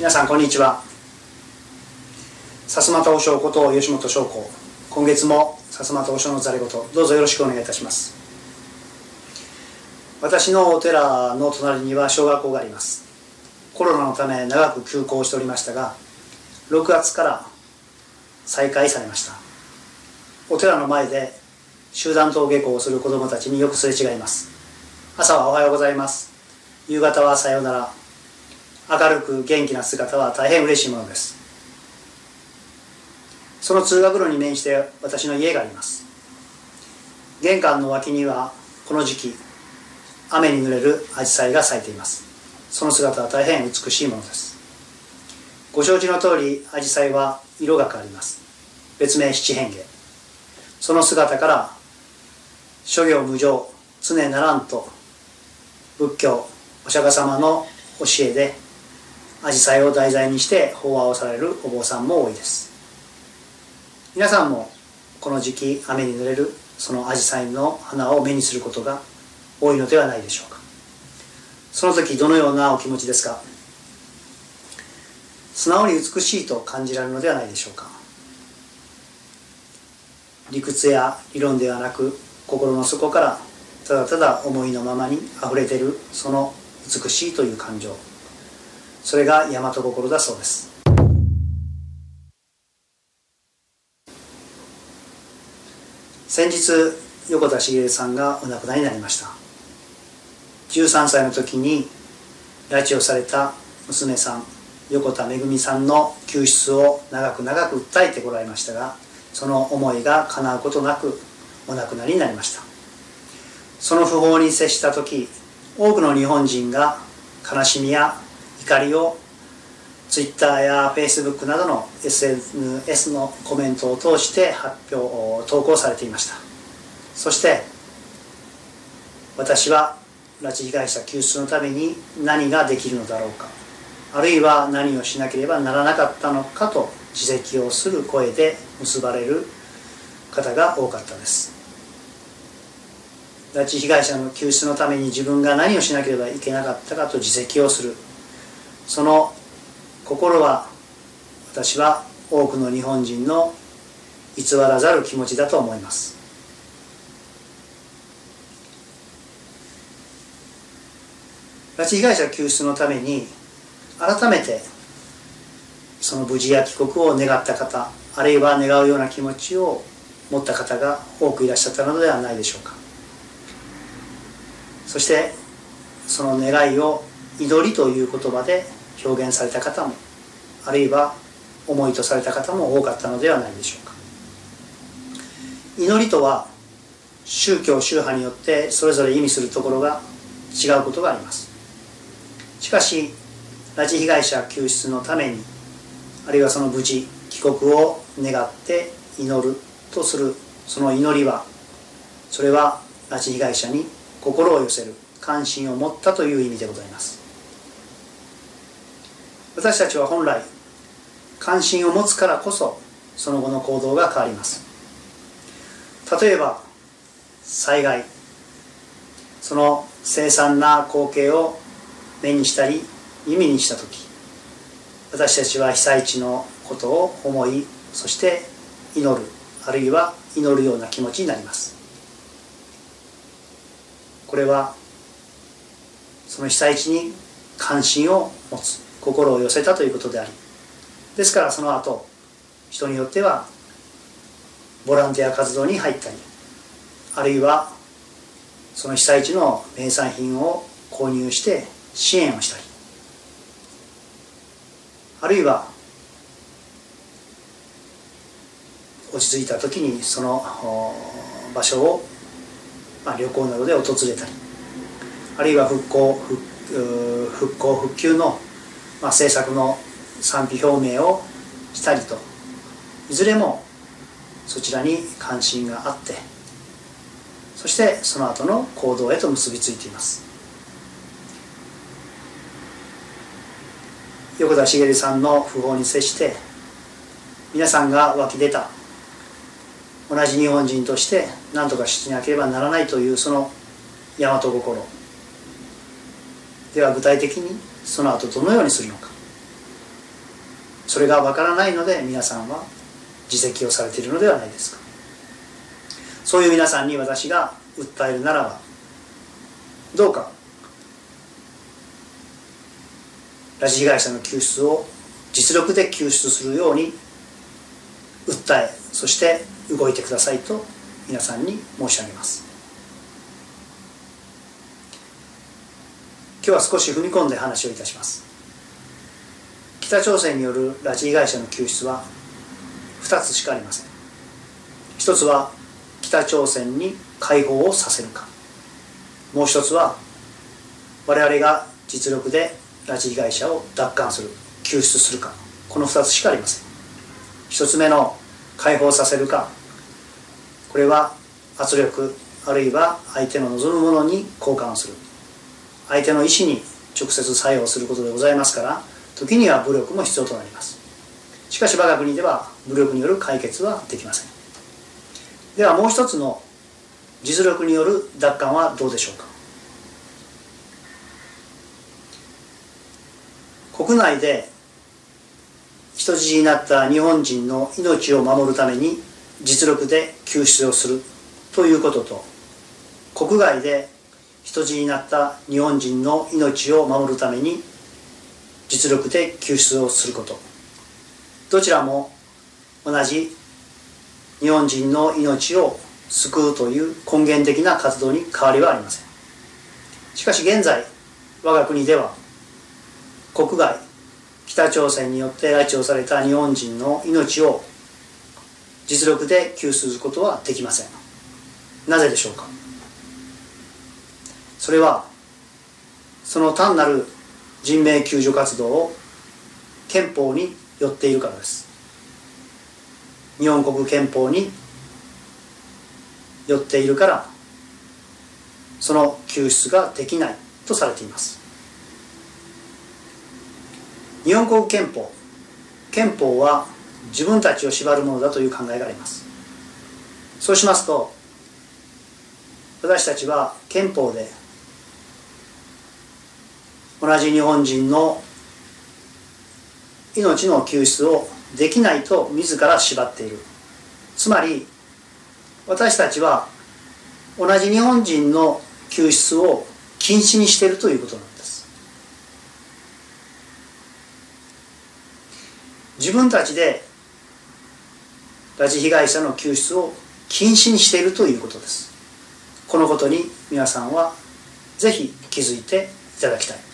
皆さんこんにちは。さすまた和尚こと吉本翔子今月もさすまた和尚のざれ言どうぞよろしくお願いいたします。私のお寺の隣には小学校があります。コロナのため長く休校しておりましたが6月から再開されました。お寺の前で集団登下校をする子どもたちによくすれ違います。朝はおはようございます。夕方はさようなら。明るく元気な姿は大変嬉しいものです。その通学路に面して私の家があります。玄関の脇にはこの時期雨に濡れるアジサイが咲いています。その姿は大変美しいものです。ご承知の通りアジサイは色が変わります。別名七変化。その姿から諸行無常常ならんと仏教お釈迦様の教えでアジサイを題材にして法話をされるお坊さんも多いです。皆さんもこの時期雨に濡れるそのアジサイの花を目にすることが多いのではないでしょうか。その時どのようなお気持ちですか？素直に美しいと感じられるのではないでしょうか。理屈や理論ではなく心の底からただただ思いのままにあふれてるその美しいという感情。それが大和心だそうです。先日横田茂さんがお亡くなりになりました。13歳の時に拉致をされた娘さん横田めぐみさんの救出を長く長く訴えてこられましたがその思いが叶うことなくお亡くなりになりました。その訃報に接した時多くの日本人が悲しみや怒りを Twitter や Facebook などの SNS のコメントを通して発表投稿されていました。そして私は拉致被害者救出のために何ができるのだろうか。あるいは何をしなければならなかったのかと自責をする声で結ばれる方が多かったです。拉致被害者の救出のために自分が何をしなければいけなかったかと自責をする。その心は私は多くの日本人の偽らざる気持ちだと思います。拉致被害者救出のために改めてその無事や帰国を願った方あるいは願うような気持ちを持った方が多くいらっしゃったのではないでしょうか。そしてその願いを祈りという言葉で表現された方もあるいは思いとされた方も多かったのではないでしょうか。祈りとは宗教宗派によってそれぞれ意味するところが違うことがあります。しかし拉致被害者救出のためにあるいはその無事帰国を願って祈るとするその祈りはそれは拉致被害者に心を寄せる関心を持ったという意味でございます。私たちは本来関心を持つからこそその後の行動が変わります。例えば災害。その凄惨な光景を目にしたり耳にした時私たちは被災地のことを思いそして祈る。あるいは祈るような気持ちになります。これはその被災地に関心を持つ。心を寄せたということでありですからその後人によってはボランティア活動に入ったりあるいはその被災地の名産品を購入して支援をしたりあるいは落ち着いた時にその場所を、まあ、旅行などで訪れたりあるいは復興復興復旧の、まあ、政策の賛否表明をしたりと。いずれもそちらに関心があってそしてその後の行動へと結びついています。横田茂さんの訃報に接して皆さんが湧き出た同じ日本人として何とかしなければならないというその大和心。では具体的にその後どのようにするのか。それがわからないので皆さんは自責をされているのではないですか。そういう皆さんに私が訴えるならばどうか拉致被害者の救出を実力で救出するように訴えそして動いてくださいと皆さんに申し上げます。今日は少し踏み込んで話をいたします。北朝鮮による拉致被害者の救出は2つしかありません。一つは北朝鮮に解放をさせるか。もう一つは我々が実力で拉致被害者を奪還する救出するか。この2つしかありません。1つ目の解放させるか。これは圧力あるいは相手の望むものに交換をする。相手の意思に直接作用することでございますから時には武力も必要となります。しかし我が国では武力による解決はできません。ではもう一つの実力による奪還はどうでしょうか。国内で人質になった日本人の命を守るために実力で救出をするということと国外で人質になった日本人の命を守るために実力で救出をすること。どちらも同じ日本人の命を救うという根源的な活動に変わりはありません。しかし現在我が国では国外北朝鮮によって拉致をされた日本人の命を実力で救出することはできません。なぜでしょうか。それはその単なる人命救助活動を憲法によっているからです。日本国憲法によっているからその救出ができないとされています。日本国憲法憲法は自分たちを縛るものだという考えがあります。そうしますと私たちは憲法で同じ日本人の命の救出をできないと自ら縛っている。つまり私たちは同じ日本人の救出を禁止にしているということなんです。自分たちで拉致被害者の救出を禁止にしているということです。このことに皆さんはぜひ気づいていただきたい。